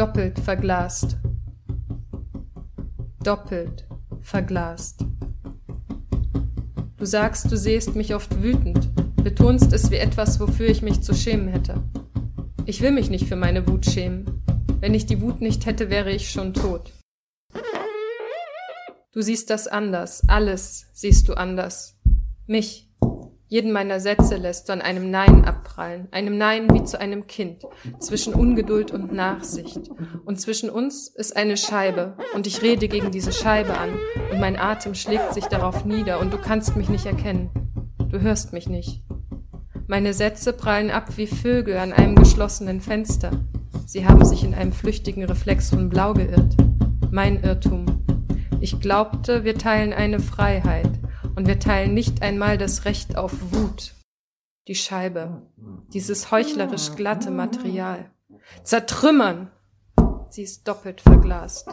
doppelt verglast, doppelt verglast. Du sagst, du sehst mich oft wütend, betonst es wie etwas, wofür ich mich zu schämen hätte. Ich will mich nicht für meine Wut schämen. Wenn ich die Wut nicht hätte, wäre ich schon tot. Du siehst das anders, alles siehst du anders. Mich, jeden meiner Sätze lässt du an einem Nein abprallen, einem Nein wie zu einem Kind, zwischen Ungeduld und Nachsicht. Und zwischen uns ist eine Scheibe, und ich rede gegen diese Scheibe an, und mein Atem schlägt sich darauf nieder, und du kannst mich nicht erkennen. Du hörst mich nicht. Meine Sätze prallen ab wie Vögel an einem geschlossenen Fenster. Sie haben sich in einem flüchtigen Reflex von Blau geirrt. Mein Irrtum. Ich glaubte, wir teilen eine Freiheit, und wir teilen nicht einmal das Recht auf Wut. Die Scheibe, dieses heuchlerisch glatte Material. Zertrümmern! Sie ist doppelt verglast.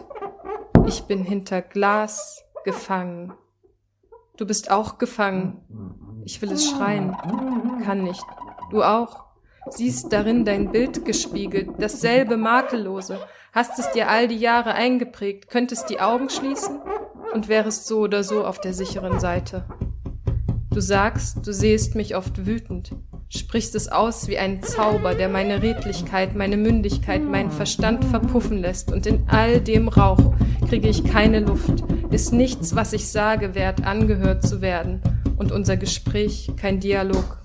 Ich bin hinter Glas gefangen. Du bist auch gefangen. Ich will es schreien, kann nicht. Du auch. Siehst darin dein Bild gespiegelt, dasselbe makellose, hast es dir all die Jahre eingeprägt, könntest die Augen schließen und wärest so oder so auf der sicheren Seite. Du sagst, du sehst mich oft wütend, sprichst es aus wie ein Zauber, der meine Redlichkeit, meine Mündigkeit, meinen Verstand verpuffen lässt, und in all dem Rauch kriege ich keine Luft, ist nichts, was ich sage, wert, angehört zu werden, und unser Gespräch kein Dialog.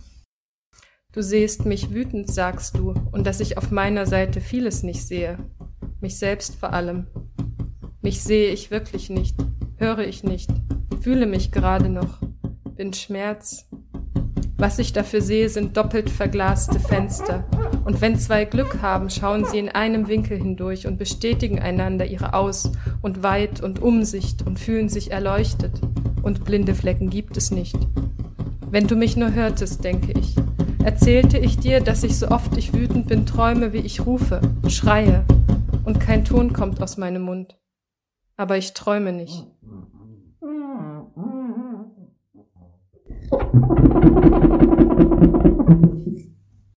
Du sehst mich wütend, sagst du, und dass ich auf meiner Seite vieles nicht sehe, mich selbst vor allem. Mich sehe ich wirklich nicht, höre ich nicht, fühle mich gerade noch, bin Schmerz. Was ich dafür sehe, sind doppelt verglaste Fenster. Und wenn zwei Glück haben, schauen sie in einem Winkel hindurch und bestätigen einander ihre Aus- und Weit- und Umsicht und fühlen sich erleuchtet. Und blinde Flecken gibt es nicht. Wenn du mich nur hörtest, denke ich, erzählte ich dir, dass ich so oft ich wütend bin, träume, wie ich rufe, schreie, und kein Ton kommt aus meinem Mund. Aber ich träume nicht. Thank you.